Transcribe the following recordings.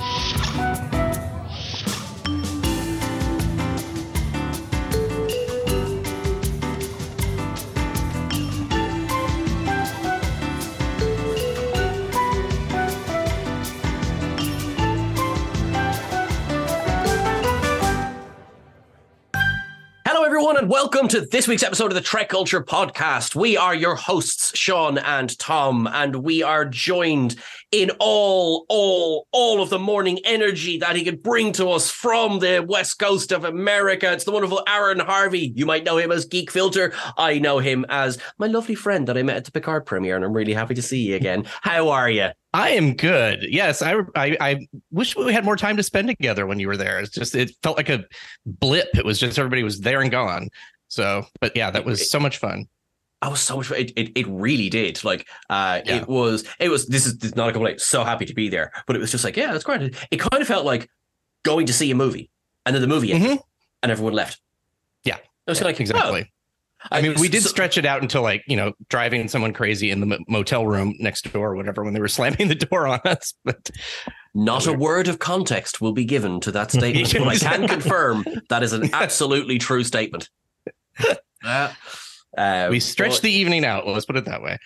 Hello, everyone, and welcome to this week's episode of the Trek Culture Podcast. We are your hosts, Sean and Tom, and we are joined in all, all, all of the morning energy that he can bring to us from the west coast of America. It's the wonderful Aaron Harvey. You might know him as Geek Filter. I know him as my lovely friend that I met at the Picard premiere, and I'm really happy to see you again. How are you? I am good. Yes, I, I, I wish we had more time to spend together when you were there. It's just it felt like a blip. It was just everybody was there and gone. So, but yeah, that was so much fun. I was so much. It, it, it really did. Like, uh, Yeah. it was. It was. This is, this is not a complaint. So happy to be there, but it was just like, yeah, that's great. It kind of felt like going to see a movie, and then the movie ended, Mhm. and everyone left. Yeah. it was like, exactly. oh. I mean, we did stretch it out until like you know driving someone crazy in the motel room next door or whatever when they were slamming the door on us. But Not a word of context will be given to that statement, but I can confirm that is an absolutely true statement. Uh, uh, we stretched but the evening out. Let's put it that way.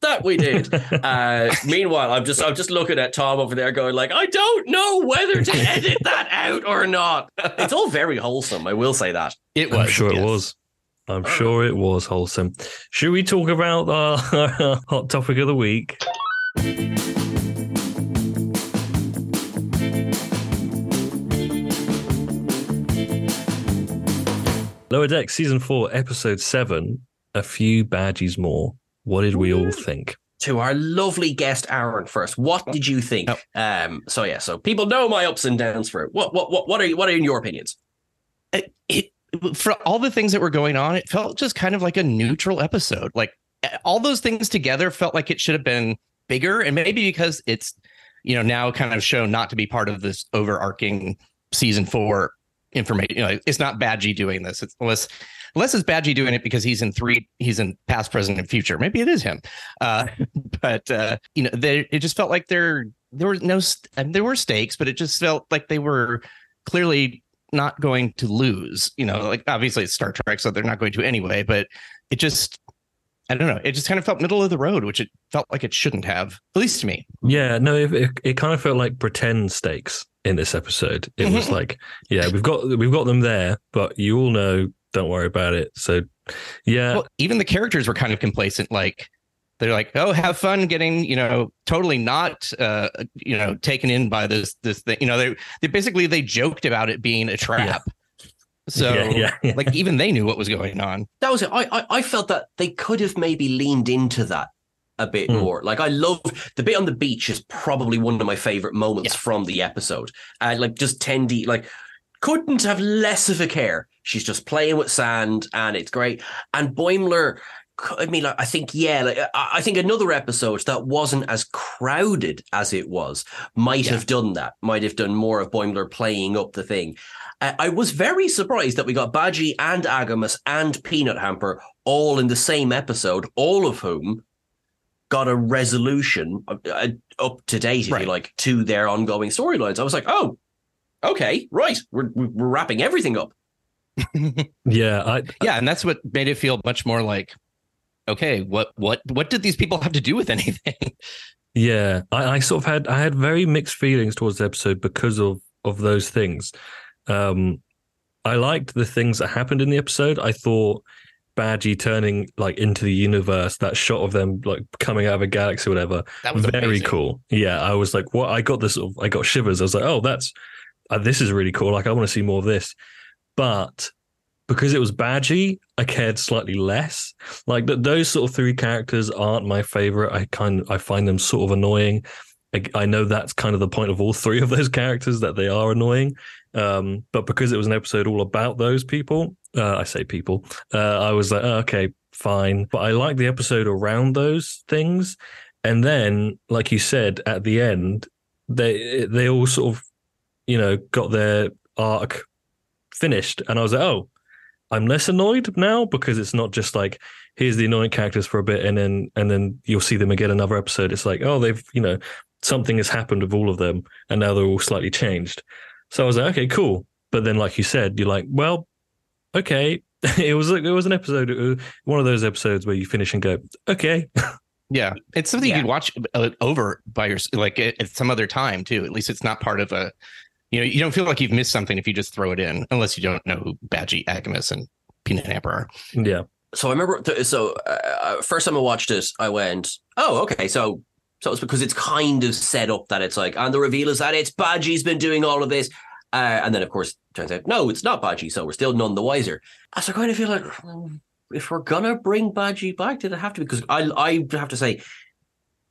that we did. Uh, meanwhile, I'm just I'm just looking at Tom over there, going like, I don't know whether to edit that out or not. It's all very wholesome. I will say that. It was. I'm sure it yes. was. I'm sure it was wholesome. Should we talk about our hot topic of the week? Lower Deck Season 4, Episode 7, A Few Badgeys More. What did we all think? To our lovely guest Aaron first. What did you think? Um, so yeah, so people know my ups and downs for it. What what what what are what are in your opinions? For all the things that were going on, it felt just kind of like a neutral episode. Like all those things together felt like it should have been bigger, and maybe because it's you know now kind of shown not to be part of this overarching season four information. You know, it's not Badgey doing this. It's unless unless it's Badgey doing it because he's in three, he's in past, present, and future. Maybe it is him. Uh, but uh, you know, they, it just felt like there there were no there were stakes, but it just felt like they were clearly not going to lose. You know, like obviously it's Star Trek, so they're not going to anyway. But it just, I don't know. It just kind of felt middle of the road, which it felt like it shouldn't have, at least to me. Yeah, no, it, it, it kind of felt like pretend stakes in this episode. It was Mhm. like, yeah, we've got we've got them there, but you all know, don't worry about it. So, yeah, Well, even the characters were kind of complacent. Like they're like, "Oh, have fun getting," you know, totally not, uh, you know, taken in by this this thing. You know, they they basically they joked about it being a trap. So, Yeah, yeah, yeah. like even they knew what was going on. That was it. I, I I felt that they could have maybe leaned into that a bit Hmm. more. Like I love the bit on the beach is probably one of my favorite moments Yeah. from the episode. Uh, like just Tendi, like couldn't have less of a care. She's just playing with sand, and it's great. And Boimler, c- I mean, like, I think yeah, like I I think another episode that wasn't as crowded as it was might Yeah. have done that. Might have done more of Boimler playing up the thing. I I was very surprised that we got Badgey and Agimus and Peanut Hamper all in the same episode, all of whom got a resolution uh, uh, up to date, if Right. you like, to their ongoing storylines. I was like, oh, okay, right, we're we're wrapping everything up. Yeah, I yeah, and that's what made it feel much more like, okay, what what what did these people have to do with anything? Yeah, I, I sort of had I had very mixed feelings towards the episode because of of those things. Um, I liked the things that happened in the episode. I thought Badgey turning like into the universe, that shot of them like coming out of a galaxy, or whatever, That was very amazing. cool. Yeah, I was like, what? I got this. Sort of, I got shivers. I was like, oh, that's uh, this is really cool. Like, I want to see more of this. But because it was Badgey, I cared slightly less. Like th- those sort of three characters aren't my favorite. I kind I find them sort of annoying. I, I know that's kind of the point of all three of those characters that they are annoying. Um, but because it was an episode all about those people, uh, I say people, uh, I was like, oh, okay, fine. But I like the episode around those things. And then, like you said, at the end, they they all sort of, you know, got their arc finished, and I was like, oh, I'm less annoyed now because it's not just like here's the annoying characters for a bit, and then and then you'll see them again another episode. It's like, oh, they've you know something has happened with all of them, and now they're all slightly changed. So I was like, okay, cool. But then, like you said, you're like, well, okay. it was it was an episode, uh, one of those episodes where you finish and go, okay, Yeah, it's something Yeah. you could watch uh, over by your like at, at some other time too. At least it's not part of a. You know, you don't feel like you've missed something if you just throw it in, unless you don't know who Badgey, Agimus, and Peanut Hamper are. yeah, So I remember. Th- so uh, first time I watched it, I went, "Oh, okay." So so it's because it's kind of set up that it's like, and the reveal is that it's Badgey's been doing all of this, uh, and then of course turns out no, it's not Badgey. So we're still none the wiser. I so kind of feel like if we're gonna bring Badgey back, did it have to? Be? Because I I have to say.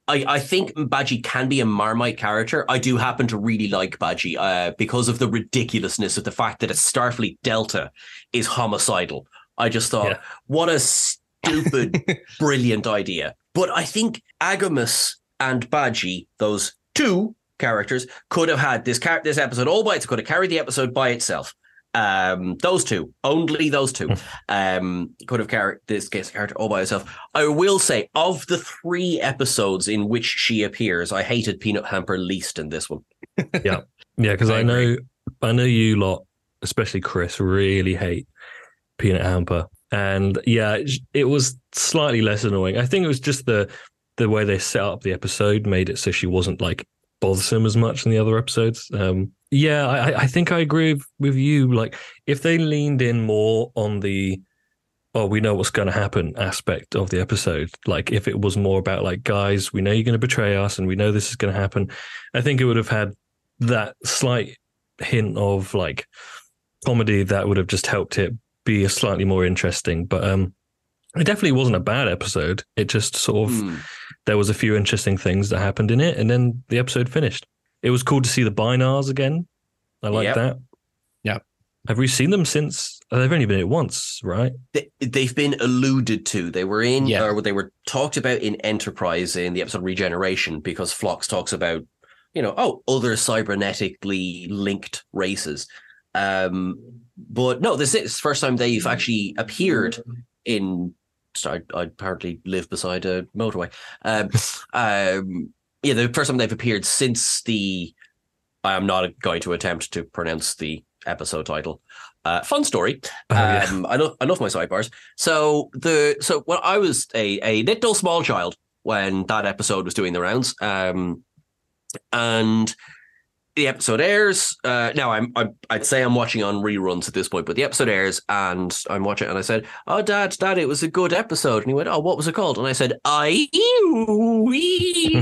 I, I think Badgey can be a Marmite character. I do happen to really like Badgey uh, because of the ridiculousness of the fact that a Starfleet Delta is homicidal. I just thought, Yeah. what a stupid, brilliant idea. But I think Agimus and Badgey, those two characters, could have had this car- this episode all by itself, could have carried the episode by itself. Um, those two, only those two, um, could have carried this case character all by itself. I will say, of the three episodes in which she appears, I hated Peanut Hamper least in this one. Yeah, yeah, because I I, know I know you lot, especially Chris, really hate Peanut Hamper, and yeah, it, it was slightly less annoying. I think it was just the the way they set up the episode made it so she wasn't like bothersome as much in the other episodes. Um, yeah, I, I think I agree with, with you. Like, if they leaned in more on the oh, we know what's going to happen aspect of the episode, like if it was more about like, guys, we know you're going to betray us and we know this is going to happen, I think it would have had that slight hint of like comedy that would have just helped it be a slightly more interesting. But um, it definitely wasn't a bad episode. It just sort of Hmm. there was a few interesting things that happened in it, and then the episode finished. It was cool to see the Bynars again. I like Yep. that. Yeah. Have we seen them since? oh, They've only been it once, right? they, they've been alluded to. They were in, Yeah. or they were talked about in Enterprise in the episode Regeneration, because Phlox talks about, you know, oh, other cybernetically linked races. Um, but no, this is the first time they've actually appeared in. Sorry, I apparently live beside a motorway. Um, um, yeah, the first time they've appeared since the. I am not going to attempt to pronounce the episode title. Uh, fun story. Oh, yeah. Um, I love I love my sidebars. So the so when I was a a little small child when that episode was doing the rounds, um, and the episode airs. Uh, now I'm, I'm I'd say I'm watching on reruns at this point, but the episode airs and I'm watching, and I said, "Oh, Dad, Dad, it was a good episode." And he went, "Oh, what was it called?" And I said, "I." He's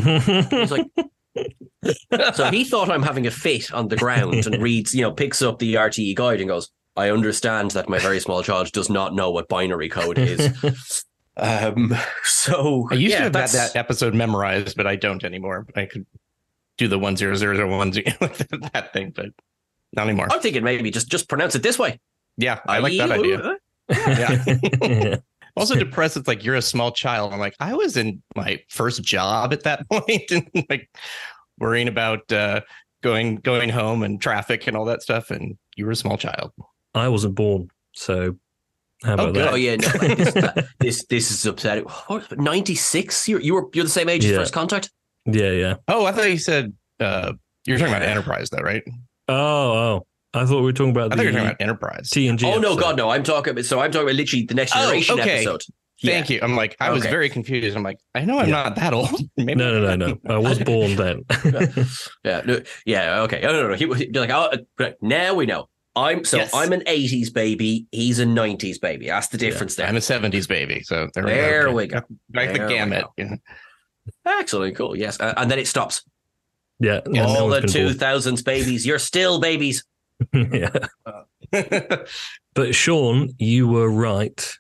like. so he thought I'm having a fit on the ground and reads, you know, picks up the RTE guide and goes, I understand that my very small child does not know what binary code is. um, so I used yeah, to have that, that episode memorized, but I don't anymore. I could do the one zero zero zero one that thing, but not anymore. I'm thinking maybe just just pronounce it this way. Yeah, I like that idea. yeah. Also depressed. It's like you're a small child. I'm like, I was in my first job at that point, and like worrying about uh, going going home and traffic and all that stuff. And you were a small child. I wasn't born, so how about good. that? Oh yeah, no, this, this this is upsetting. Ninety six. You you were you're the same age as first contact. Yeah, yeah. Oh, I thought you said uh, you were talking about Enterprise, though, right? Oh, oh. I thought we were talking about I the thought you were talking about Enterprise. TNG. oh no, episode. God, no! I'm talking about so I'm talking about literally the next Oh, generation okay. episode. Thank you. I'm like, I was very confused. I'm like, I know I'm Yeah. not that old. Maybe No, no, no, no. I was born then. Yeah, no, yeah, okay. Oh, no, no, no. He was you're like, oh, uh, now we know. I'm so Yes. I'm an '80s baby. He's a '90s baby. That's the difference there. I'm a 70s baby. So there, There we we go. go. Like the There we gamut. Go. Excellent, cool. Yes, uh, and then it stops. yeah. no All the one's 2000s babies, you're still babies. yeah. But Sean, you were right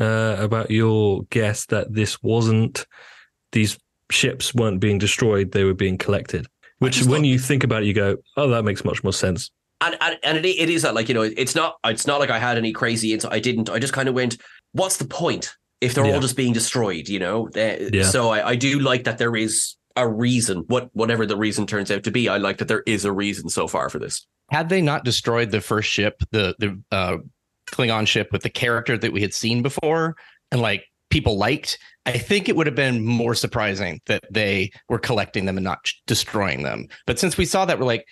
uh, about your guess that this wasn't these ships weren't being destroyed; they were being collected. Which, when thought- you think about it, you go, "Oh, that makes much more sense." and and, and it, it is that like you know it's not it's not like I had any crazy insight. I didn't. I just kind of went, what's the point if they're Yeah. all just being destroyed? You know. Uh, Yeah. So I, I do like that there is a reason. What whatever the reason turns out to be, I like that there is a reason so far for this. Had they not destroyed the first ship, the the uh, Klingon ship with the character that we had seen before, and like people liked, I think it would have been more surprising that they were collecting them and not destroying them. But since we saw that, we're like,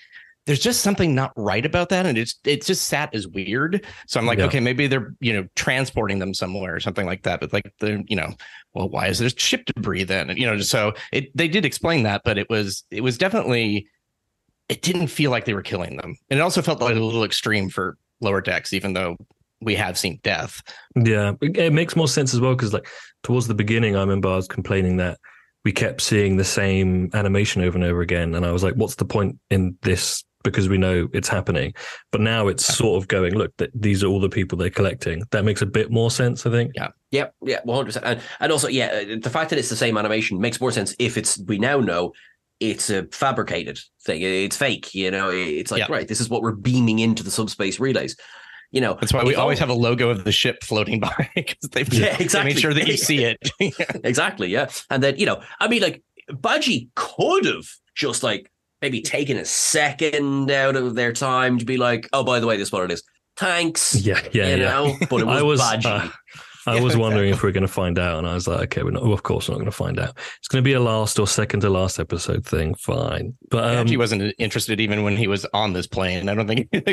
there's just something not right about that, and it's it's just sat as weird. So I'm like, Yeah. okay, maybe they're you know transporting them somewhere or something like that. But like the you know, well, why is there ship debris then? And, you know, so it they did explain that, but it was it was definitely it didn't feel like they were killing them. And it also felt like a little extreme for lower decks, even though we have seen death. Yeah, it, it makes more sense as well because, like, towards the beginning, I remember I was complaining that we kept seeing the same animation over and over again, and I was like, "What's the point in this?" Because we know it's happening, but now it's sort of going. Look, th- these are all the people they're collecting. That makes a bit more sense, I think. Yeah. Yep, yeah, one hundred percent. And and also, yeah, uh, the fact that it's the same animation makes more sense if it's we now know it's a fabricated thing. It's fake. You know, it's like Yeah. right. This is what we're beaming into the subspace relays. You know, That's why we always have a logo of the ship floating by because they've Yeah, they exactly. made sure that you see it. exactly yeah and then you know i mean like Badgey could have just like maybe taking a second out of their time to be like oh by the way this is what it is thanks Yeah, yeah, you yeah. know but it was, I was, Badgey. uh, I was wondering if we are going to find out, and I was like, okay, we're not. Well, of course, we're not going to find out. It's going to be a last or second to last episode thing. Fine, but um, he wasn't interested even when he was on this plane. I don't think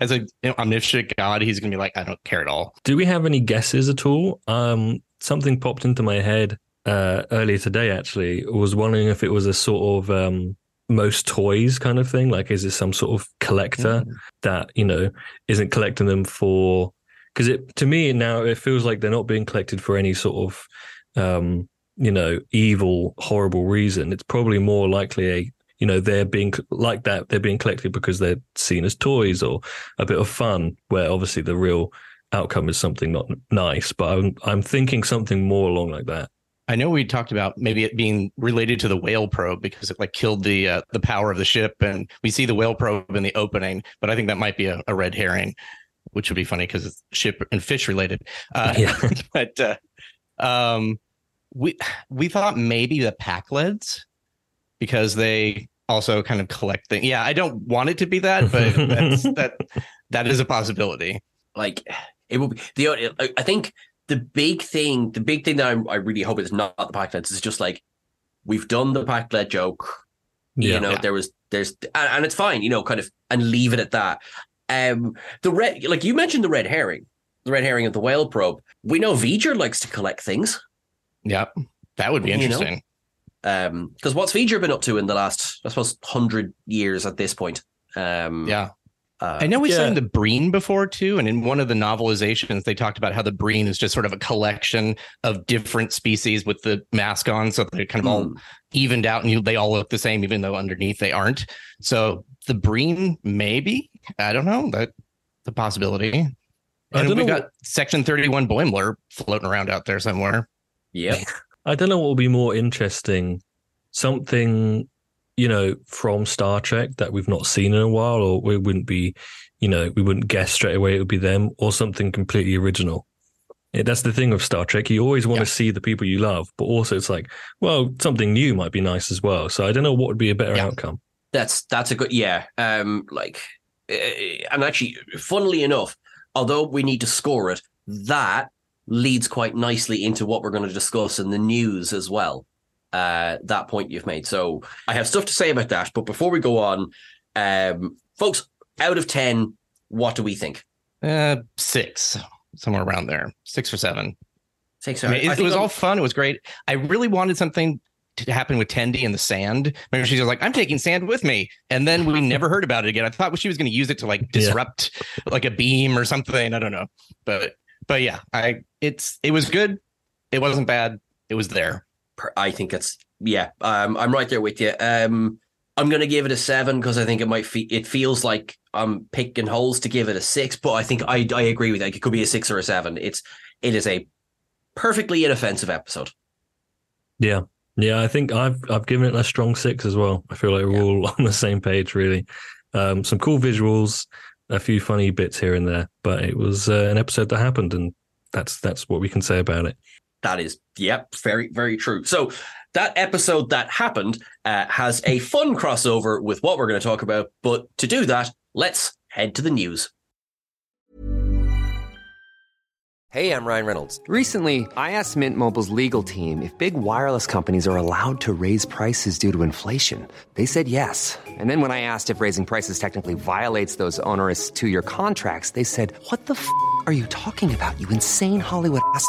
as a omniscient god, he's gonna be like, I don't care at all. Do we have any guesses at all? Um, something popped into my head uh, earlier today. Actually, I was wondering if it was a sort of um, most toys kind of thing. Like, is this some sort of collector that you know isn't collecting them for? Because it to me now it feels like they're not being collected for any sort of um, you know evil, horrible reason. It's probably more likely a you know they're being like that. They're being collected because they're seen as toys or a bit of fun. Where obviously the real outcome is something not nice, but I'm I'm thinking something more along like that. I know we talked about maybe it being related to the whale probe because it like killed the uh, the power of the ship, and we see the whale probe in the opening. But I think that might be a, a red herring, which would be funny because it's ship and fish related. Uh, Yeah. but uh, um, we we thought maybe the Pakleds because they also kind of collect things. Yeah, I don't want it to be that, but that's, that that is a possibility. like it will be the I- I think the big thing the big thing that I'm, I really hope is not the Pakleds is just like we've done the Pakled joke Yeah. you know Yeah. there was there's and, and it's fine you know kind of and leave it at that um the red like you mentioned the red herring the red herring of the whale probe we know V'ger likes to collect things Yeah, that would be You know? interesting. um because what's V'ger been up to in the last I suppose 100 years at this point um Yeah. Uh, I know we yeah. said the Breen before too, and in one of the novelizations, they talked about how the Breen is just sort of a collection of different species with the mask on, so they're kind of all hmm. evened out, and you, they all look the same, even though underneath they aren't. So the Breen, maybe I don't know that the possibility. I And don't we know got Section Thirty One Boimler floating around out there somewhere. yep I don't know what will be more interesting. Something, you know, from Star Trek that we've not seen in a while, or we wouldn't be, you know, we wouldn't guess straight away it would be them, or something completely original. Yeah, that's the thing with Star Trek. You always want Yeah. to see the people you love, but also it's like, well, something new might be nice as well. So I don't know what would be a better Yeah. outcome. That's that's a good yeah. Um, like, uh, and actually, funnily enough, although we need to score it, that leads quite nicely into what we're going to discuss in the news as well. Uh, that point you've made. So I have stuff to say about that, but before we go on, um, folks, out of 10, what do we think? Uh, six, somewhere around there, six or seven. Six. I mean, it, it was all fun. It was great. I really wanted something to happen with Tendi in the sand. Remember, she's was like, "I'm taking sand with me," and then we never heard about it again. I thought she was going to use it to like disrupt yeah. like a beam or something. I don't know, but but yeah, I it's it was good. It wasn't bad. It was there. I think it's yeah. Um, I'm right there with you. Um, I'm going to give it a seven because I think it might fe- it feels like I'm picking holes to give it a six, but I think I I agree with that. It could be a six or a seven. It's it is a perfectly inoffensive episode. Yeah, yeah, I think I've I've given it a strong six as well. I feel like we're yeah. all on the same page, really. Um, some cool visuals, a few funny bits here and there, but it was uh, an episode that happened, and that's that's what we can say about it. That is, yep, very very true. So that episode that happened uh, has a fun crossover with what we're going to talk about. But to do that, let's head to the news. Hey, I'm Ryan Reynolds. Recently, I asked Mint Mobile's legal team if big wireless companies are allowed to raise prices due to inflation. They said yes. And then when I asked if raising prices technically violates those onerous two year contracts, they said, What the f are you talking about, you insane Hollywood ass?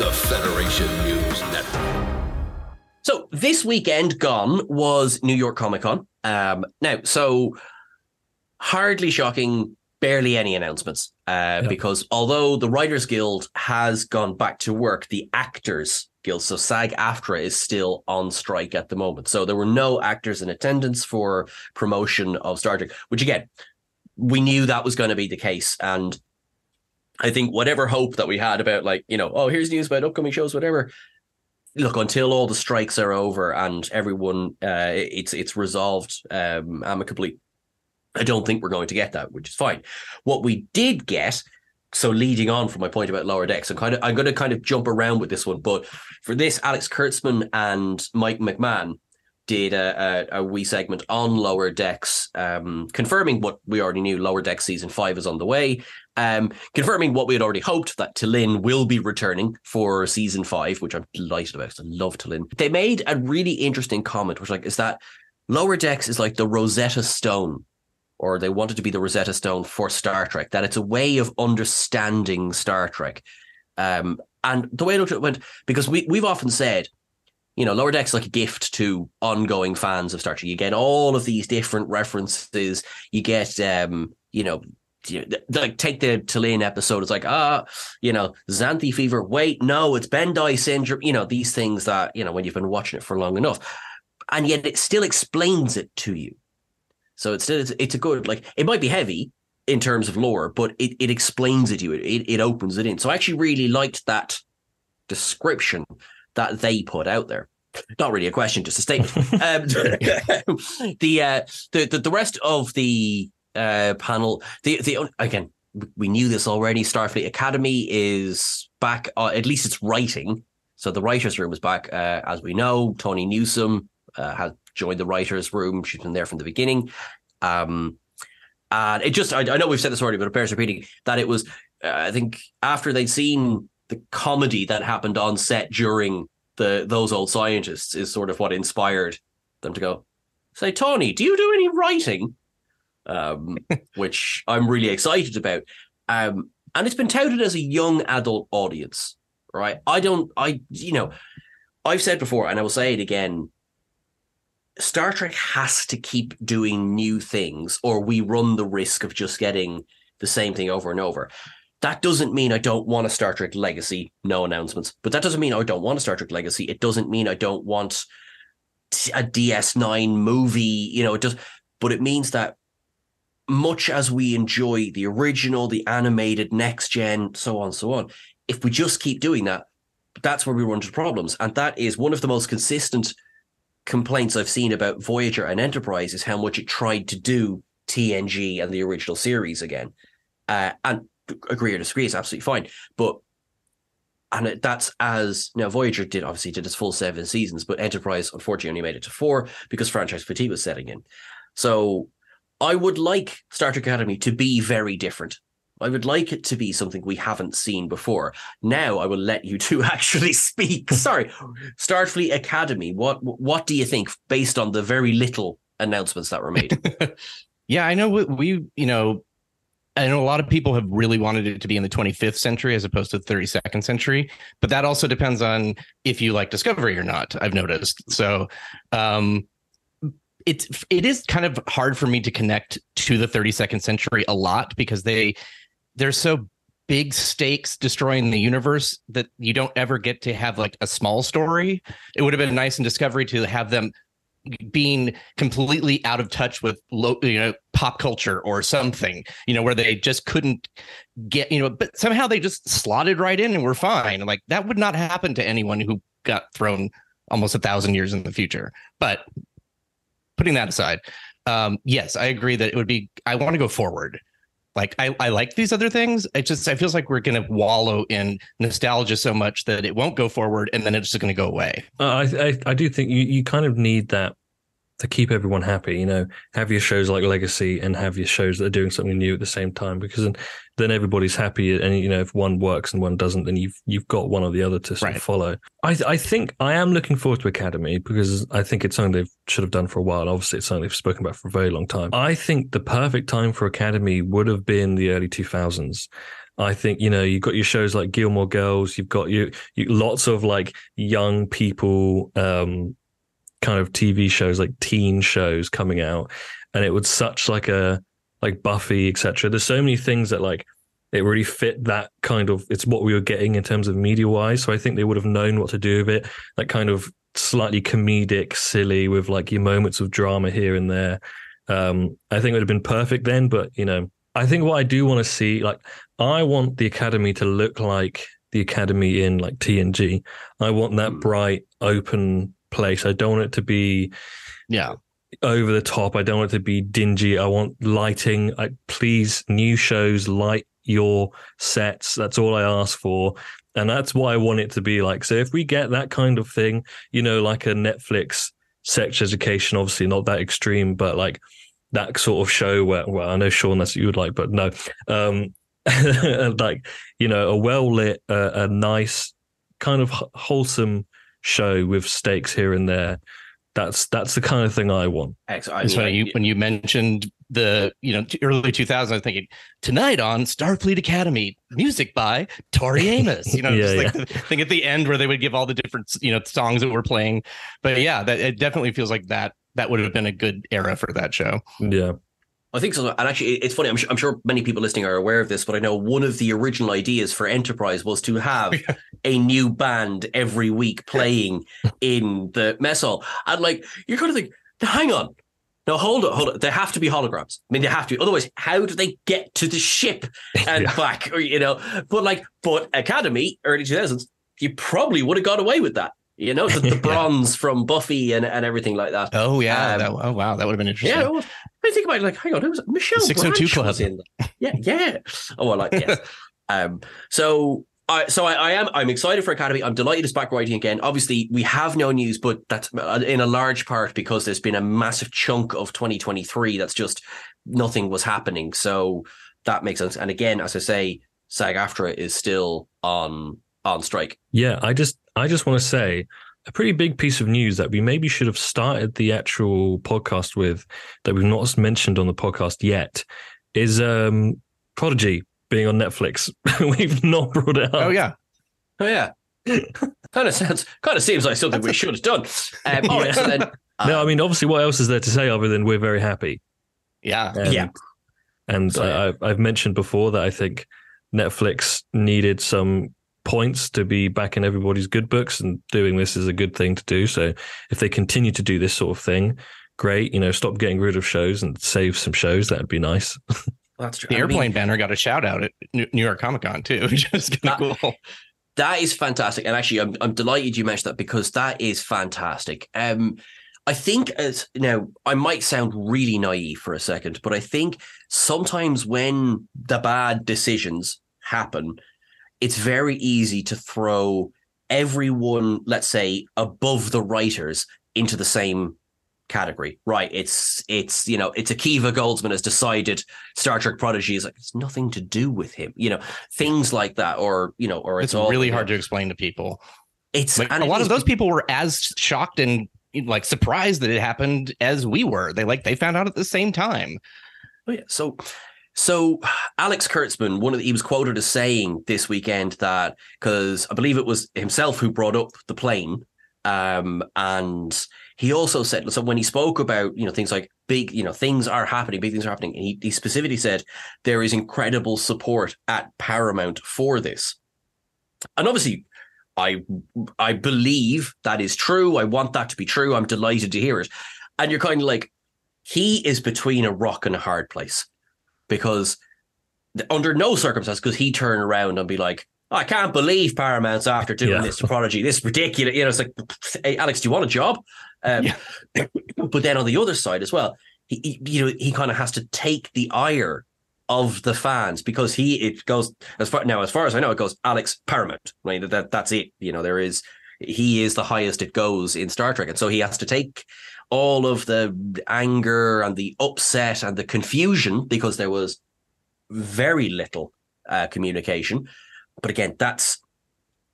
the Federation News Network. So this weekend gone was New York Comic Con. Um, now, so hardly shocking, barely any announcements. Uh, yep. Because although the Writers Guild has gone back to work, the Actors Guild, so SAG AFTRA, is still on strike at the moment. So there were no actors in attendance for promotion of Star Trek, which again, we knew that was going to be the case. And I think whatever hope that we had about like, you know, oh, here's news about upcoming shows, whatever. Look, until all the strikes are over and everyone uh, it's it's resolved um, amicably, I don't think we're going to get that, which is fine. What we did get, so leading on from my point about lower decks, I'm kind of I'm going to kind of jump around with this one, but for this, Alex Kurtzman and Mike McMahan did a, a, a, wee segment on Lower Decks, um, confirming what we already knew. Lower Decks season five is on the way, um, confirming what we had already hoped that T'Lyn will be returning for season five, which I'm delighted about. I love T'Lyn. They made a really interesting comment, which like is that Lower Decks is like the Rosetta Stone, or they wanted to be the Rosetta Stone for Star Trek. That it's a way of understanding Star Trek. Um, and the way it went because we we've often said you know, Lower Decks like a gift to ongoing fans of Star Trek. You get all of these different references. You get, um, you know, like take the T'Lyn episode. It's like, ah, you know, Xanthi fever. Wait, no, it's Bendii syndrome. You know, these things that you know when you've been watching it for long enough, and yet it still explains it to you. So it's still it's, it's a good like it might be heavy in terms of lore, but it, it explains it to you. It, it opens it in. So I actually really liked that description that they put out there. Not really a question, just a statement. um, the, uh, the, the the rest of the uh, panel, the the again, we knew this already. Starfleet Academy is back. Uh, at least it's writing. So the writers' room is back, uh, as we know. Tawny Newsome uh, has joined the writers' room. She's been there from the beginning. Um, and it just, I, I, know we've said this already, but it bears repeating that it was, uh, I think, after they'd seen the comedy that happened on set during the those old scientists is sort of what inspired them to go. Say, Tawny, do you do any writing? Um, which I'm really excited about. Um, and it's been touted as a young adult audience, right? I don't, I, you know, I've said before, and I will say it again. Star Trek has to keep doing new things, or we run the risk of just getting the same thing over and over. That doesn't mean I don't want a Star Trek Legacy, no announcements. But that doesn't mean I don't want a Star Trek Legacy. It doesn't mean I don't want a DS9 movie. You know, it does. But it means that much as we enjoy the original, the animated, next gen, so on, so on, if we just keep doing that, that's where we run into problems. And that is one of the most consistent complaints I've seen about Voyager and Enterprise is how much it tried to do TNG and the original series again. Uh, and agree or disagree is absolutely fine. But and that's as now Voyager did obviously did its full seven seasons, but Enterprise unfortunately only made it to four because franchise fatigue was setting in. So I would like Star Trek Academy to be very different. I would like it to be something we haven't seen before. Now I will let you two actually speak. Sorry, Starfleet Academy. What what do you think based on the very little announcements that were made? yeah, I know we, we you know I know a lot of people have really wanted it to be in the 25th century as opposed to the 32nd century, but that also depends on if you like Discovery or not. I've noticed. So, um, it's it is kind of hard for me to connect to the 32nd century a lot because they they're so big stakes destroying the universe that you don't ever get to have like a small story. It would have been nice in Discovery to have them being completely out of touch with low, you know pop culture or something you know where they just couldn't get you know but somehow they just slotted right in and we're fine. Like that would not happen to anyone who got thrown almost a thousand years in the future. But putting that aside um yes i agree that it would be i want to go forward like I, I like these other things. It just it feels like we're going to wallow in nostalgia so much that it won't go forward, and then it's just going to go away. Uh, I, I I do think you you kind of need that to keep everyone happy. You know, have your shows like Legacy and have your shows that are doing something new at the same time because then, everybody's happy. And you know, if one works and one doesn't, then you've you've got one or the other to sort Right. of follow. I I think I am looking forward to Academy because I think it's something they should have done for a while. Obviously, it's something they've spoken about for a very long time. I think the perfect time for Academy would have been the early two thousands. I think you know you've got your shows like Gilmore Girls. You've got you, you lots of like young people, um, kind of TV shows like teen shows coming out, and it was such like a like Buffy, etc. There's so many things that like it really fit that kind of. It's what we were getting in terms of media wise. So I think they would have known what to do with it. That kind of slightly comedic, silly with like your moments of drama here and there. Um, I think it would have been perfect then, but you know, I think what I do want to see, like, I want the academy to look like the academy in like TNG. I want that bright, open place. I don't want it to be Yeah. Over the top. I don't want it to be dingy. I want lighting. I please new shows light your sets. That's all I ask for. And that's what I want it to be like. So if we get that kind of thing, you know, like a Netflix sex education, obviously not that extreme, but like that sort of show where well, I know Sean that's what you would like, but no. Um like, you know, a well lit, uh, a nice kind of wholesome show with stakes here and there. That's that's the kind of thing I want. Excellent. It's funny you, when you mentioned the you know early 2000s. I was thinking tonight on Starfleet Academy, music by Tori Amos. You know, Yeah, just like the thing at the end where they would give all the different you know songs that were playing. But yeah, that it definitely feels like that that would have been a good era for that show. Yeah. I think so. And actually, it's funny. I'm sure, I'm sure many people listening are aware of this, but I know one of the original ideas for Enterprise was to have a new band every week playing in the mess hall. And like, you're kind of think, hang on. No, hold on, hold on. They have to be holograms. I mean, they have to. be. Otherwise, how do they get to the ship and Yeah. back? Or you know, but like, but Academy, early 2000s, you probably would have got away with that. You know, the, the bronze from Buffy and, and everything like that. Oh yeah, Um, that, oh wow, that would have been interesting. Yeah, well, I think about it, like, hang on, who was? Michelle 602 Branch Club. in. Yeah, yeah. Oh, I like yes. um, so I so I, I am I'm excited for Academy. I'm delighted it's back writing again. Obviously, we have no news, but that's uh, in a large part because there's been a massive chunk of 2023 that's just nothing was happening. So that makes sense. And again, as I say, SAG AFTRA is still on on strike. Yeah, I just I just want to say a pretty big piece of news that we maybe should have started the actual podcast with that we've not mentioned on the podcast yet is um Prodigy being on Netflix. we've not brought it up. Oh yeah. Oh yeah. kind of sounds kind of seems like something we should have done. Um, all right, so then, no, I um, mean, obviously, what else is there to say other than we're very happy? Yeah. And, Yeah. And So. I, I've mentioned before that I think Netflix needed some points to be back in everybody's good books, and doing this is a good thing to do. So if they continue to do this sort of thing, great. You know, stop getting rid of shows and save some shows. That'd be nice. that's true. The I mean, airplane banner got a shout out at New New York Comic Con too, which is kind of cool. That is fantastic, and actually, I'm I'm delighted you mentioned that because that is fantastic. Um, I think as you now, I might sound really naive for a second, but I think sometimes when the bad decisions happen, it's very easy to throw everyone, let's say, above the writers into the same category. Right? It's it's you know, it's Akiva Goldsman has decided Star Trek Prodigy is like it's nothing to do with him. You know, things like that, or you know, or It's it's, all really you know, hard to explain to people. It's Like, and a lot of those people were as shocked and like surprised that it happened as we were. They like they found out at the same time. Oh yeah. So so Alex Kurtzman, one of the, he was quoted as saying this weekend that because I believe it was himself who brought up the plane. Um, and he also said so when he spoke about you know things like big you know things are happening, big things are happening. He, he specifically said there is incredible support at Paramount for this, and obviously. I I believe that is true. I want that to be true. I'm delighted to hear it. And you're kind of like, he is between a rock and a hard place because under no circumstance could he turn around and be like, I can't believe Paramount's after doing Yeah. this to Prodigy. This is ridiculous. You know, it's like, hey, Alex, do you want a job? Um, But then on the other side as well, he, he you know he kind of has to take the ire of the fans because he it goes as far now as far as I know it goes Alex Paramount. Right, that that's it. You know, there is he is the highest it goes in Star Trek, and so he has to take all of the anger and the upset and the confusion because there was very little uh, communication. But again, that's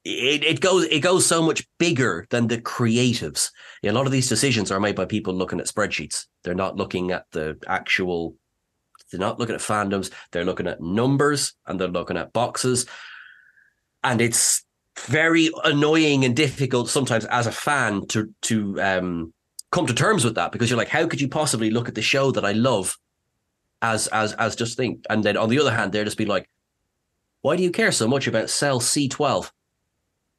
it, it goes it goes so much bigger than the creatives. A lot of these decisions are made by people looking at spreadsheets. They're not looking at the actual. They're not looking at fandoms. They're looking at numbers and they're looking at boxes, and it's very annoying and difficult sometimes as a fan to to um, come to terms with that because you're like, how could you possibly look at the show that I love as as as just think, and then on the other hand, they're just be like, why do you care so much about cell C twelve?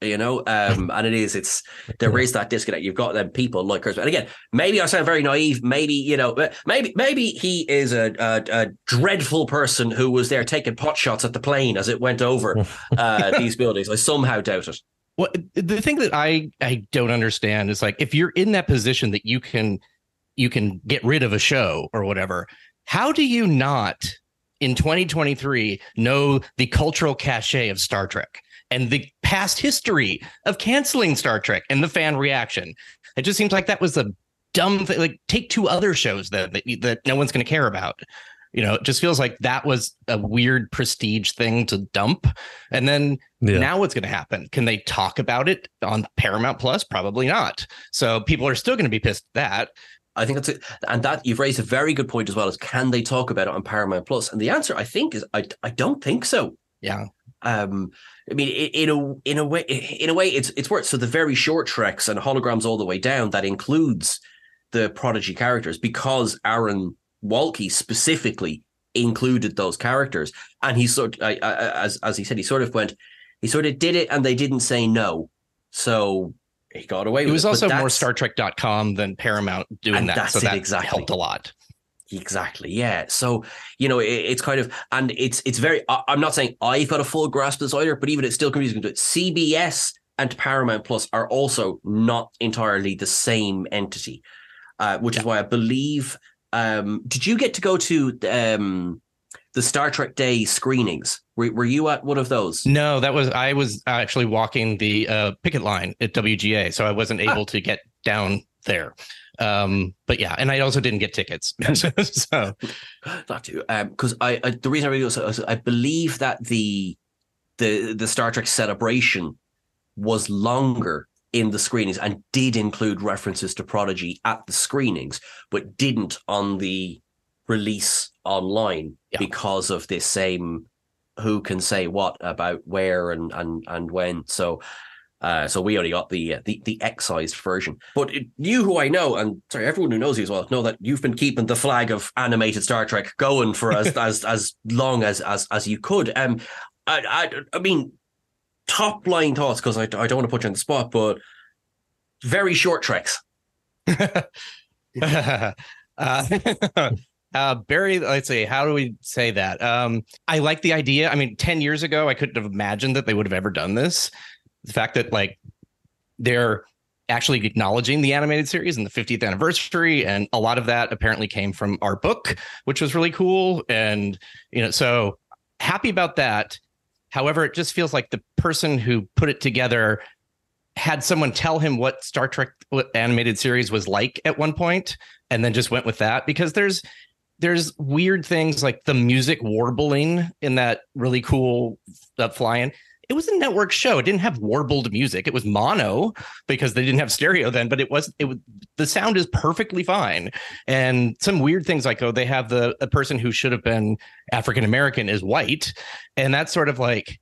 You know, um, and it is, it's there is that disconnect. You've got them people like Kurtzman. And again, maybe I sound very naive. Maybe, you know, maybe maybe he is a, a, a dreadful person who was there taking pot shots at the plane as it went over uh, these buildings. I somehow doubt it. Well, the thing that I I don't understand is like if you're in that position that you can you can get rid of a show or whatever, how do you not in 2023 know the cultural cachet of Star Trek and the past history of canceling Star Trek and the fan reaction? It just seems like that was a dumb thing. Like take two other shows that that, that no one's going to care about. You know, it just feels like that was a weird prestige thing to dump. And then Yeah. now what's going to happen? Can they talk about it on Paramount Plus? Probably not. So people are still going to be pissed at that. I think that's it. And that you've raised a very good point as well as can they talk about it on Paramount Plus? And the answer I think is I I don't think so. Yeah. Um, I mean, in a in a way, in a way, it's it's worth. So the very short treks and holograms all the way down that includes the prodigy characters because Aaron Waltke specifically included those characters, and he sort I, I, as as he said, he sort of went, he sort of did it, and they didn't say no, so he got away It was But also more Star Trek.com than Paramount doing that. that's So it that exactly. helped a lot. Exactly. Yeah. So you know, it, it's kind of, and it's it's very. I, I'm not saying I've got a full grasp of this either, but even it's still confusing. to it. CBS and Paramount Plus are also not entirely the same entity, uh, which is why I believe. Um, did you get to go to um, the Star Trek Day screenings? Were, were you at one of those? No, that was I was actually walking the uh, picket line at WGA, so I wasn't able to get down there. Um, but yeah, and I also didn't get tickets. so Not to, because I, I the reason I really also I believe that the the the Star Trek celebration was longer in the screenings and did include references to Prodigy at the screenings, but didn't on the release online Yeah. because of this same who can say what about where and and and when. So uh, so we only got the uh, the the excised version. But it, you, who I know, and sorry, everyone who knows you as well, know that you've been keeping the flag of animated Star Trek going for as as as long as as as you could. Um, I I, I mean, top line thoughts because I I don't want to put you on the spot, but very short treks. uh, uh, Barry, let's see, how do we say that? Um, I like the idea. I mean, 10 years ago, I couldn't have imagined that they would have ever done this. The fact that, like, they're actually acknowledging the animated series and the 50th anniversary, and a lot of that apparently came from our book, which was really cool. And, you know, so happy about that. However, it just feels like the person who put it together had someone tell him what Star Trek animated series was like at one point and then just went with that. Because there's there's weird things like the music warbling in that really cool uh, flying it was a network show it didn't have warbled music it was mono because they didn't have stereo then but it was it the sound is perfectly fine and some weird things like oh they have the a person who should have been african american is white and that's sort of like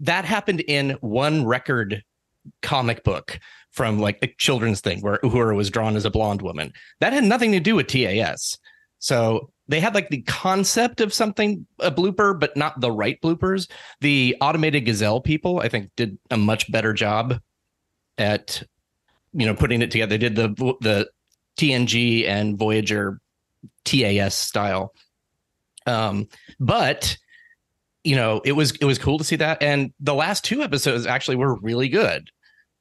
that happened in one record comic book from like a children's thing where Uhura was drawn as a blonde woman. That had nothing to do with TAS. So they had like the concept of something, a blooper, but not the right bloopers. The automated gazelle people, I think, did a much better job at, you know, putting it together. They did the the TNG and Voyager TAS style. Um, but you know, it was it was cool to see that. And the last two episodes actually were really good.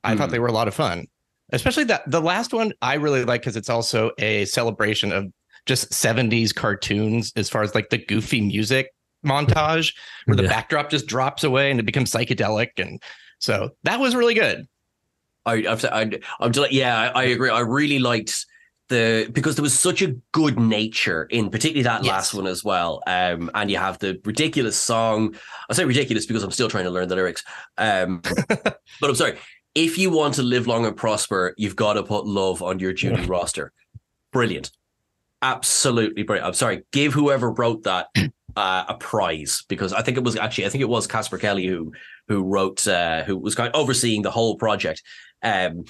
I thought they were a lot of fun, especially that the last one I really like because it's also a celebration of just 70s cartoons as far as like the goofy music montage where the Yeah. backdrop just drops away and it becomes psychedelic. And so that was really good. I, I've I, I'm just yeah, I, I agree. I really liked the because there was such a good nature in particularly that Yes. last one as well. Um, and you have the ridiculous song. I say ridiculous because I'm still trying to learn the lyrics. Um, but I'm sorry. If you want to live long and prosper, you've got to put love on your Judy roster. Brilliant, absolutely brilliant. I'm sorry. Give whoever wrote that uh, a prize because I think it was actually I think it was Casper Kelly who who wrote uh, who was kind of overseeing the whole project. Um,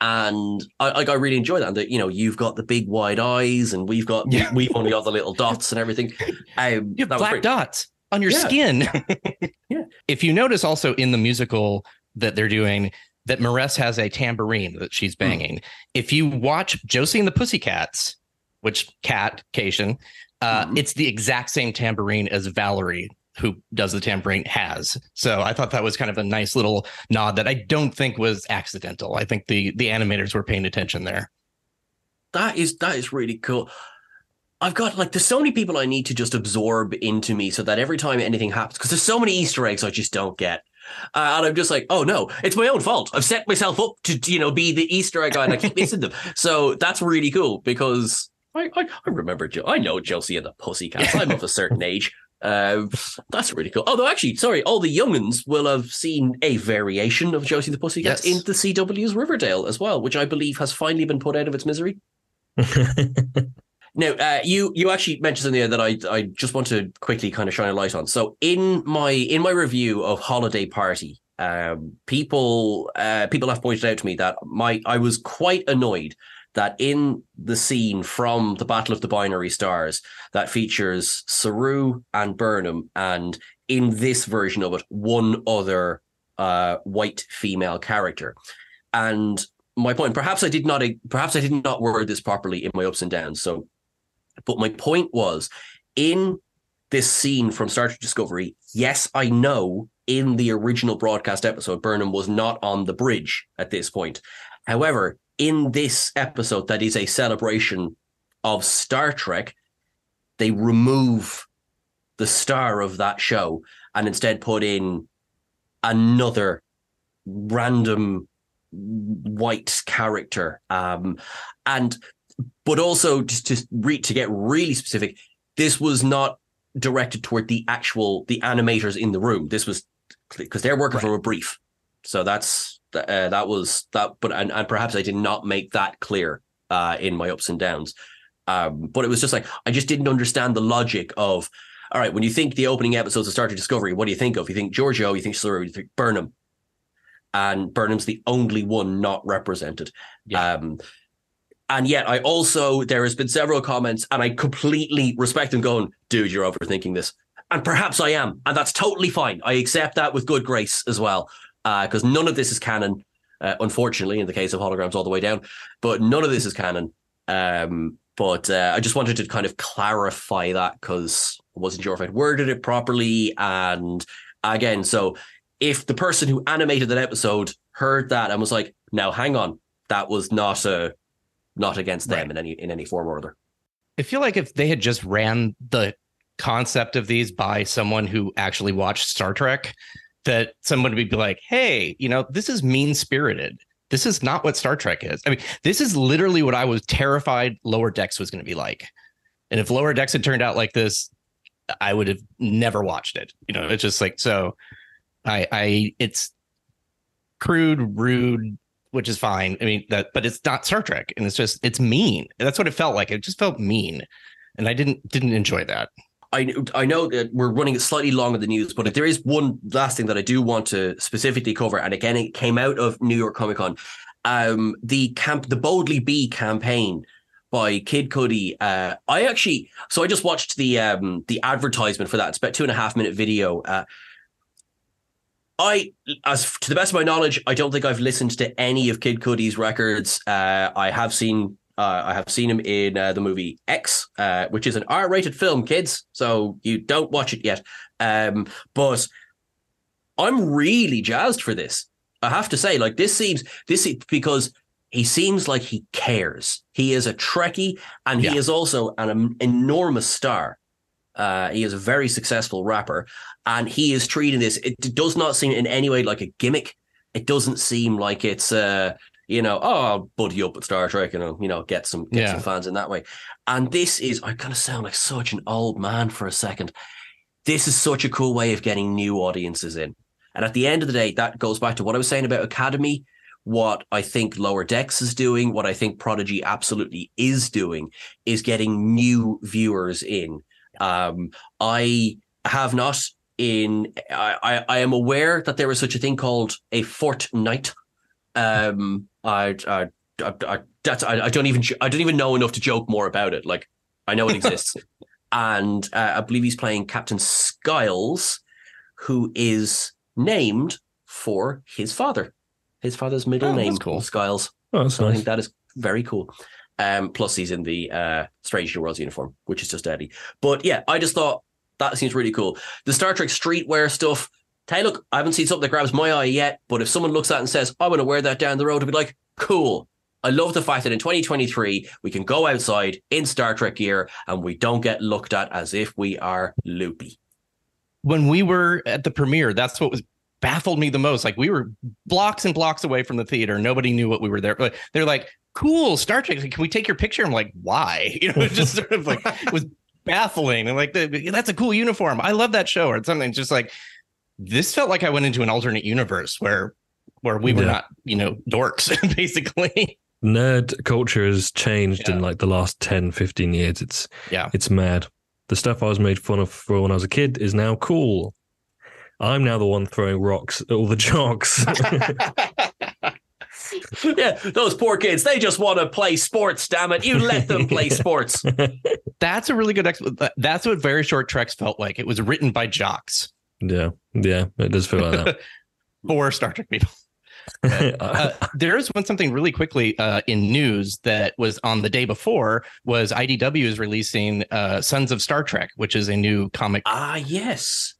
and I, I I really enjoy that. And that you know, you've got the big wide eyes, and we've got Yeah. we've only got the little dots and everything. Um, You have black dots on your Yeah. skin. Yeah. If you notice also in the musical that they're doing, that M'Ress has a tambourine that she's Hmm. banging. If you watch Josie and the Pussycats, which cat Caitian, uh, Mhm. it's the exact same tambourine as Valerie, who does the tambourine, has. So I thought that was kind of a nice little nod that I don't think was accidental. I think the the animators were paying attention there. That is that is really cool. I've got like there's so many people I need to just absorb into me so that every time anything happens, because there's so many Easter eggs I just don't get. Uh, and I'm just like, oh no, it's my own fault. I've set myself up to, you know, be the Easter egg guy and I keep missing them. So that's really cool because I, I, I remember, Jo- I know Josie and the Pussycats. I'm of a certain age. Um, that's really cool. Although, actually, sorry, all the youngins will have seen a variation of Josie and the Pussycats Yes. in the CW's Riverdale as well, which I believe has finally been put out of its misery. Now, uh, you you actually mentioned something there that I I just want to quickly kind of shine a light on. So in my in my review of Holiday Party, um, people uh, people have pointed out to me that my I was quite annoyed that in the scene from the Battle of the Binary Stars that features Saru and Burnham, and in this version of it, one other uh, white female character, and my point perhaps i did not perhaps i did not word this properly in my ups and downs so but my point was in this scene from Star Trek Discovery, yes, I know in the original broadcast episode, Burnham was not on the bridge at this point. However, in this episode that is a celebration of Star Trek, they remove the star of that show and instead put in another random white character. Um, and but also just to re- to get really specific, this was not directed toward the actual the animators in the room. This was because they're working Right. from a brief, so that's Th- Uh, that was that, but and, and perhaps I did not make that clear uh, in my ups and downs. Um, but it was just like I just didn't understand the logic of. All right, when you think the opening episodes of Star Trek Discovery, what do you think of? You think Georgiou, you think Slur, you think Burnham, and Burnham's the only one not represented. Yeah. Um, and yet, I also there has been several comments, and I completely respect them. Going, dude, you're overthinking this, and perhaps I am, and that's totally fine. I accept that with good grace as well, because none of this is canon. Uh, unfortunately, in the case of holograms all the way down, but none of this is canon. Um, but uh, I just wanted to kind of clarify that because I wasn't sure if I'd worded it properly. And again, so if the person who animated that episode heard that and was like, "Now, hang on, that was not a not against them Right. in any in any form or other." I feel like if they had just ran the concept of these by someone who actually watched Star Trek, that someone would be like, hey, you know, this is mean spirited. This is not what Star Trek is. I mean, this is literally what I was terrified Lower Decks was going to be like. And if Lower Decks had turned out like this, I would have never watched it. You know, it's just like, so I, I, it's crude, rude, which is fine. I mean, that, but it's not Star Trek, and it's just it's mean. That's what it felt like. It just felt mean, and I didn't didn't enjoy that. I I know that we're running slightly long in the news, but there is one last thing that I do want to specifically cover, and again, it came out of New York Comic Con, um, the camp, the Boldly Be campaign by Kid Cudi. Uh, I actually, so I just watched the um the advertisement for that. It's about two and a half minute video. Uh, I, as to the best of my knowledge, I don't think I've listened to any of Kid Cudi's records. Uh, I have seen uh, I have seen him in uh, the movie X, uh, which is an R-rated film, kids. So you don't watch it yet. Um, but I'm really jazzed for this. I have to say, like this seems this is because he seems like he cares. He is a Trekkie, and he Yeah. is also an em- enormous star. Uh, he is a very successful rapper, and he is treating this. It does not seem in any way like a gimmick. It doesn't seem like it's uh, you know, oh, I'll buddy up with Star Trek and you know, get some get Yeah. some fans in that way. And this is, I'm gonna sound like such an old man for a second. This is such a cool way of getting new audiences in. And at the end of the day, that goes back to what I was saying about Academy, what I think Lower Decks is doing, what I think Prodigy absolutely is doing, is getting new viewers in. Um, I have not in I, I I am aware that there is such a thing called a fortnight. Um, I I I, I, that's, I, I don't even I don't even know enough to joke more about it. Like I know it exists, and uh, I believe he's playing Captain Skiles, who is named for his father. His father's middle Oh, name, cool. Skiles. Oh, So I nice. think that is very cool. Um, plus he's in the uh, Strange New Worlds uniform, which is just Eddie. But yeah, I just thought that seems really cool. The Star Trek streetwear stuff. Hey, look, I haven't seen something that grabs my eye yet, but if someone looks at it and says, I want to wear that down the road, I'd be like, cool. I love the fact that in 2023, we can go outside in Star Trek gear and we don't get looked at as if we are loopy. When we were at the premiere, that's what was baffled me the most. Like we were blocks and blocks away from the theater. Nobody knew what we were there. They're like, cool, Star Trek. Can we take your picture? I'm like, why? You know, just sort of like was baffling. And like that's a cool uniform. I love that show or something. Just like this felt like I went into an alternate universe where where we were Yeah. not, you know, dorks, basically. Nerd culture has changed in like the last 10, 15 years. It's Yeah. it's mad. The stuff I was made fun of for when I was a kid is now cool. I'm now the one throwing rocks at all the jocks. yeah, those poor kids, they just want to play sports, damn it. You let them play sports. That's a really good ex- that's what very short treks felt like. It was written by jocks yeah, yeah, it does feel like that. for Star Trek people. uh, there is one something really quickly uh, in news that was on the day before was IDW is releasing uh, Sons of Star Trek, which is a new comic, Ah, yes.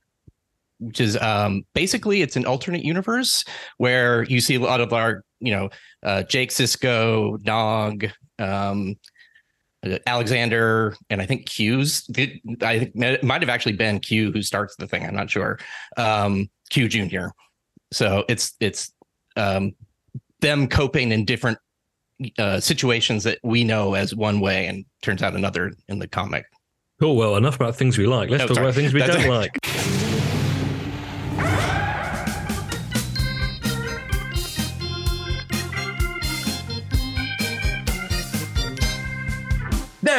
which is um, basically it's an alternate universe where you see a lot of our, you know, uh, Jake Sisko, Nog, um, uh, Alexander, and I think Q's. I think it might have actually been Q who starts the thing. I'm not sure. Um, Q Junior. So it's it's um, them coping in different uh, situations that we know as one way and turns out another in the comic. Cool. Well, enough about things we like. Let's Oh, talk sorry. about things we That's- don't like.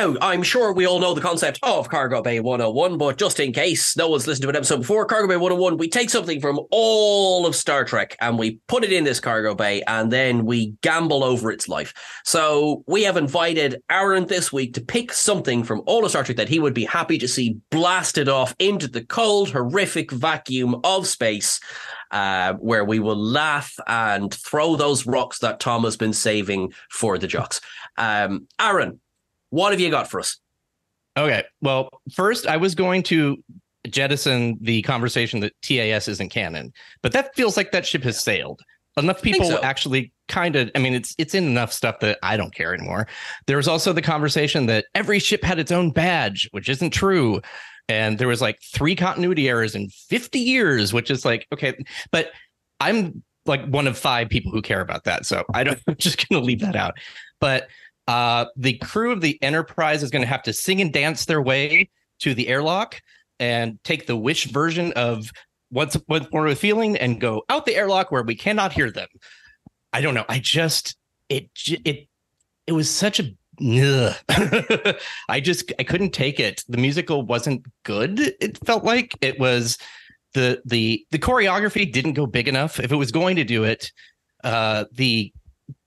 Now, I'm sure we all know the concept of Cargo Bay 101, but just in case no one's listened to an episode before, Cargo Bay 101, we take something from all of Star Trek and we put it in this cargo bay and then we gamble over its life. So we have invited Aaron this week to pick something from all of Star Trek that he would be happy to see blasted off into the cold, horrific vacuum of space. Uh, where we will laugh and throw those rocks that Tom has been saving for the jocks. Um, Aaron, what have you got for us? Okay. Well, first, I was going to jettison the conversation that TAS isn't canon, but that feels like that ship has sailed. Enough people so. actually kind of, I mean, it's it's in enough stuff that I don't care anymore. There was also the conversation that every ship had its own badge, which isn't true. And there was like three continuity errors in 50 years, which is like, okay, but I'm like one of five people who care about that. So I don't, I'm just going to leave that out. But uh, the crew of the Enterprise is going to have to sing and dance their way to the airlock and take the wish version of what's what's more a feeling and go out the airlock where we cannot hear them. I don't know. I just it it it was such a I just I couldn't take it. The musical wasn't good. It felt like it was the the the choreography didn't go big enough. If it was going to do it, uh, the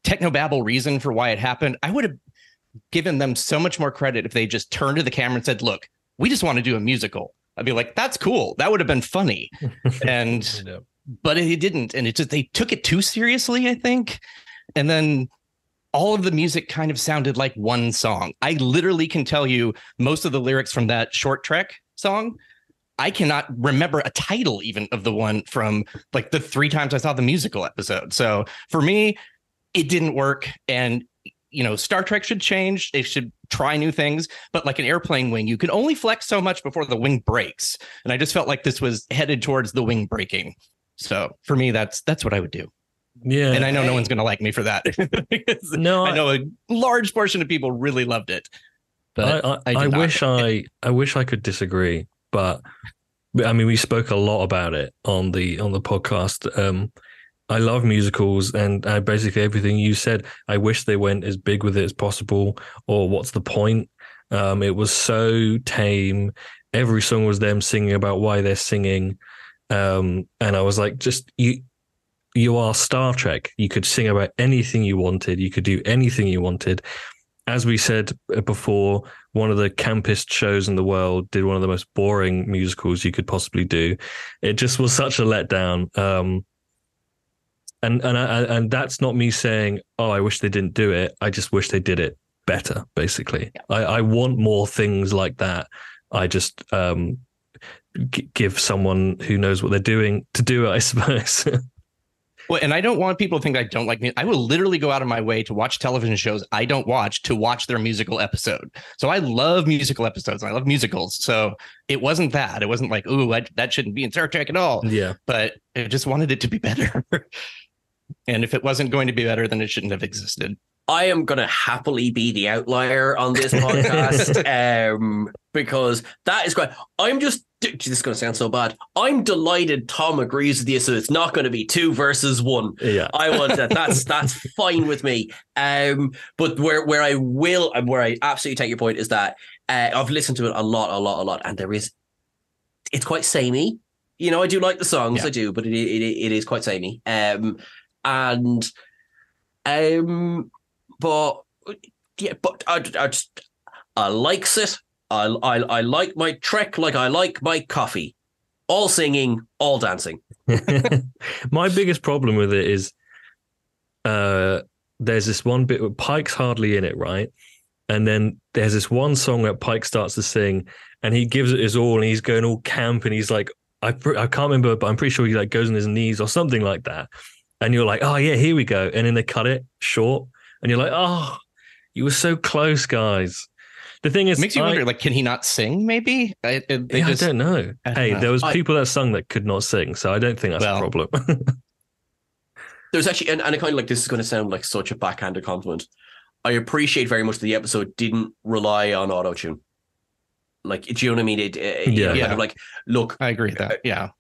technobabble reason for why it happened, I would have given them so much more credit if they just turned to the camera and said, "Look, we just want to do a musical." I'd be like, "That's cool. That would have been funny." and but it didn't, and it just they took it too seriously, I think, and then all of the music kind of sounded like one song. I literally can tell you most of the lyrics from that short trek song. I cannot remember a title even of the one from like the three times I saw the musical episode. So for me, it didn't work. And you know, Star Trek should change. They should try new things. But like an airplane wing, you can only flex so much before the wing breaks. And I just felt like this was headed towards the wing breaking. So for me, that's that's what I would do. Yeah. And I know no one's going to like me for that. No, I I- know a large portion of people really loved it. But I, I, I, I, wish I I wish I could disagree, but I mean we spoke a lot about it on the on the podcast. Um, I love musicals, and I basically everything you said. I wish they went as big with it as possible. Or what's the point? Um, it was so tame. Every song was them singing about why they're singing, um, and I was like, just you. You are Star Trek. You could sing about anything you wanted. You could do anything you wanted as we said before, one of the campest shows in the world did one of the most boring musicals you could possibly do. It just was such a letdown. Um, and and I, and that's not me saying, oh, I wish they didn't do it. I just wish they did it better. Basically, I, I want more things like that. I just um, g- give someone who knows what they're doing to do it. I suppose. Well, and I don't want people to think I don't like music. I will literally go out of my way to watch television shows I don't watch to watch their musical episode. So I love musical episodes. I love musicals. So it wasn't that. It wasn't like, ooh, I, that shouldn't be in Star Trek at all. yeah. But I just wanted it to be better. and if it wasn't going to be better, then it shouldn't have existed. I am going to happily be the outlier on this podcast um, because that is great. I'm just, this is going to sound so bad. I'm delighted Tom agrees with you, so it's not going to be two versus one. Yeah. I want that. That's that's fine with me. Um, but where where I will and where I absolutely take your point is that uh, I've listened to it a lot, a lot, a lot, and there is, it's quite samey. You know, I do like the songs, Yeah. I do, but it it, it is quite samey. Um, and um, but yeah, but I, I just I likes it. I, I I like my trek like I like my coffee. All singing, all dancing. My biggest problem with it is uh there's this one bit with Pike's hardly in it, right? And then there's this one song that Pike starts to sing and he gives it his all and he's going all camp and he's like I I can't remember, but I'm pretty sure he like goes on his knees or something like that. And you're like, oh yeah, here we go. And then they cut it short, and you're like, oh, you were so close, guys. The thing is, It makes you I- wonder, like, can he not sing? Maybe I, it- they yeah, just- I don't know. I don't hey, know. there was I- people that sung that could not sing, so I don't think that's Well, a problem. There's actually, and, and I kind of like this is going to sound like such a backhanded compliment. I appreciate very much that the episode didn't rely on auto tune. Like, do you know what I mean? It, it you Yeah. know, kind Yeah. of like, look, I agree with that. Yeah.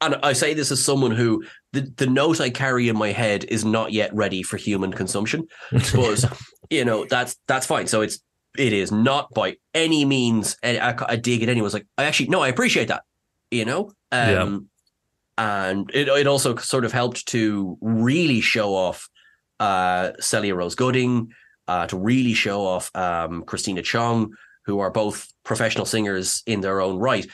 And I say this as someone who the, the note I carry in my head is not yet ready for human consumption. But you know, that's that's fine. So it's it is not by any means a, a, a dig at anyone's like I actually no I appreciate that you know um and it it also sort of helped to really show off uh Celia Rose Gooding uh to really show off um Christina Chong who are both professional singers in their own right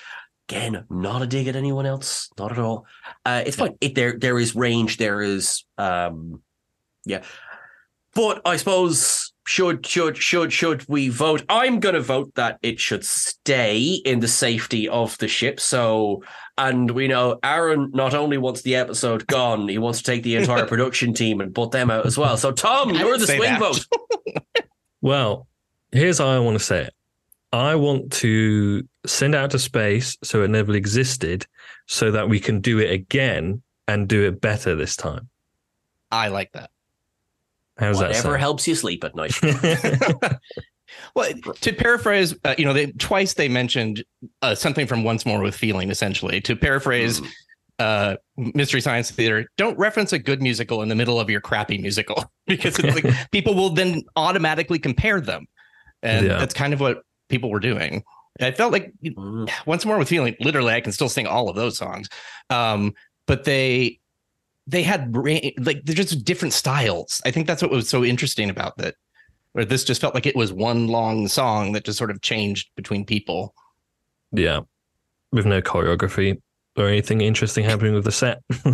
again not a dig at anyone else not at all uh it's fine it there there is range there is um yeah but I suppose should should should should we vote? I'm going to vote that it should stay in the safety of the ship. So, and we know Aaron not only wants the episode gone, he wants to take the entire production team and put them out as well. So, Tom, you're the swing that. vote. Well, here's how I want to say it. I want to send out to space so it never existed, so that we can do it again and do it better this time. I like that. How's Whatever that helps you sleep at night. Well, to paraphrase, uh, you know, they, twice they mentioned uh, something from Once More with Feeling, essentially. To paraphrase uh, Mystery Science Theater, don't reference a good musical in the middle of your crappy musical because it's like people will then automatically compare them. And Yeah. that's kind of what people were doing. I felt like Mm. once more with feeling literally i can still sing all of those songs um but they they had like they're just different styles i think that's what was so interesting about that where this just felt like it was one long song that just sort of changed between people yeah, with no choreography or anything interesting happening with the set.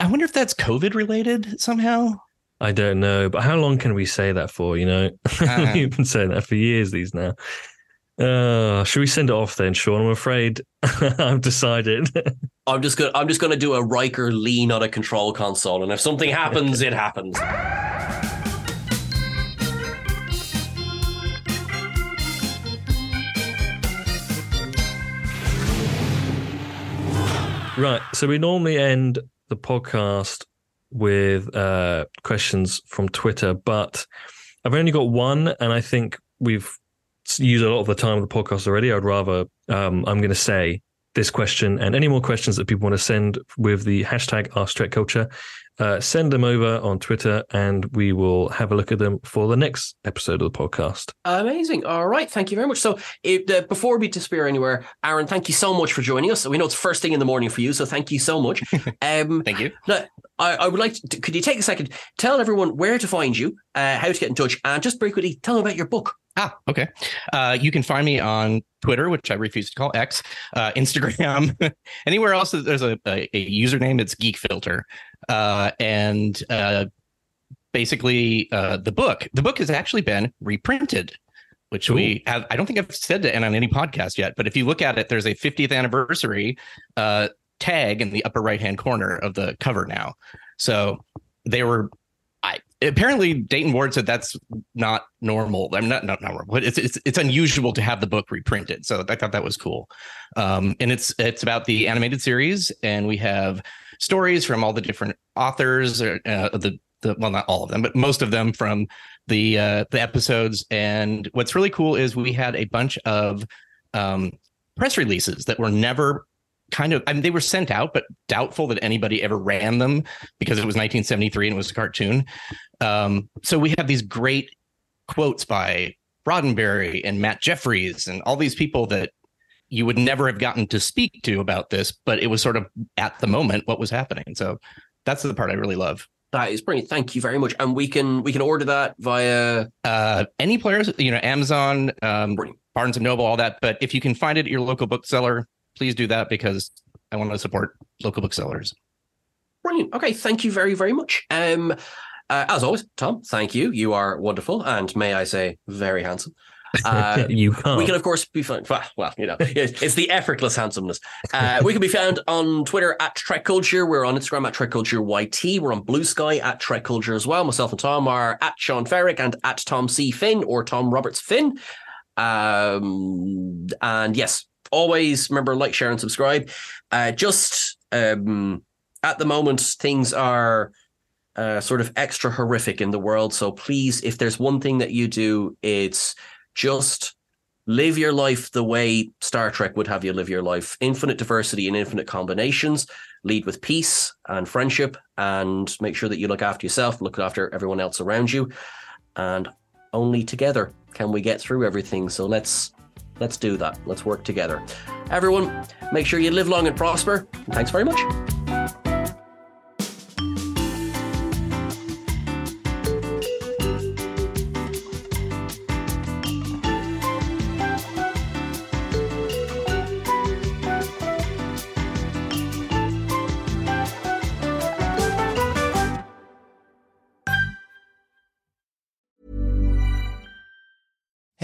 i wonder if that's covid related somehow I don't know, but how long can we say that for? You know, Uh-huh. we've been saying that for years. These now. Uh, should we send it off then, Sean? I'm afraid I've decided. I'm just gonna I'm just gonna do a Riker lean on a control console, and if something happens, it happens. Right. So we normally end the podcast with uh, questions from Twitter, but I've only got one, and I think we've used a lot of the time of the podcast already. I'd rather um, I'm going to say this question and any more questions that people want to send with the hashtag AskTrekCulture, uh, send them over on Twitter, and we will have a look at them for the next episode of the podcast. Amazing. All right. Thank you very much. So, if, uh, before we disappear anywhere, Aaron, thank you so much for joining us. We know it's first thing in the morning for you, so thank you so much. Um, thank you now, I, I would like to, could you take a second, tell everyone where to find you, uh, how to get in touch, and just very quickly tell them about your book. Ah, okay. Uh, you can find me on Twitter, which I refuse to call X, uh, Instagram, anywhere else there's a, a, a username. It's Geek Filter, uh, and uh, basically uh, the book. The book has actually been reprinted, which we have. I don't think I've said it on any podcast yet, but if you look at it, there's a 50th anniversary uh, tag in the upper right hand corner of the cover now. So they were I apparently Dayton Ward said that's not normal. I'm not not normal, but it's it's it's unusual to have the book reprinted. So I thought that was cool. Um, and it's it's about the animated series, and we have stories from all the different authors, uh, the the well, not all of them, but most of them from the uh, the episodes. And what's really cool is we had a bunch of um, press releases that were never kind of I mean they were sent out, but doubtful that anybody ever ran them because it was 1973 and it was a cartoon. Um, so we have these great quotes by Roddenberry and Matt Jefferies and all these people that you would never have gotten to speak to about this, but it was sort of at the moment what was happening. So that's the part I really love. That is brilliant. Thank you very much. And we can we can order that via Uh, any players, you know, Amazon, um, Brilliant. Barnes and Noble, all that. But if you can find it at your local bookseller, please do that because I want to support local booksellers. Brilliant. Okay, thank you very, very much. Um, uh, as always, Tom, thank you. You are wonderful, and may I say, very handsome. Uh, you can't. we can, of course, be found. Well, well, you know, it's it's the effortless handsomeness. Uh, we can be found on Twitter at Trek Culture. We're on Instagram at Trek Culture YT. We're on Blue Sky at Trek Culture as well. Myself and Tom are at Sean Ferrick and at Tom C Finn or Tom Roberts Finn. Um, and yes, always remember like, share, and subscribe. Uh, just um, at the moment, things are uh, sort of extra horrific in the world. So please, if there's one thing that you do, it's just live your life the way Star Trek would have you live your life. Infinite diversity and infinite combinations. Lead with peace and friendship, and make sure that you look after yourself, look after everyone else around you. And only together can we get through everything. So let's let's do that. Let's work together. Everyone, make sure you live long and prosper. And thanks very much.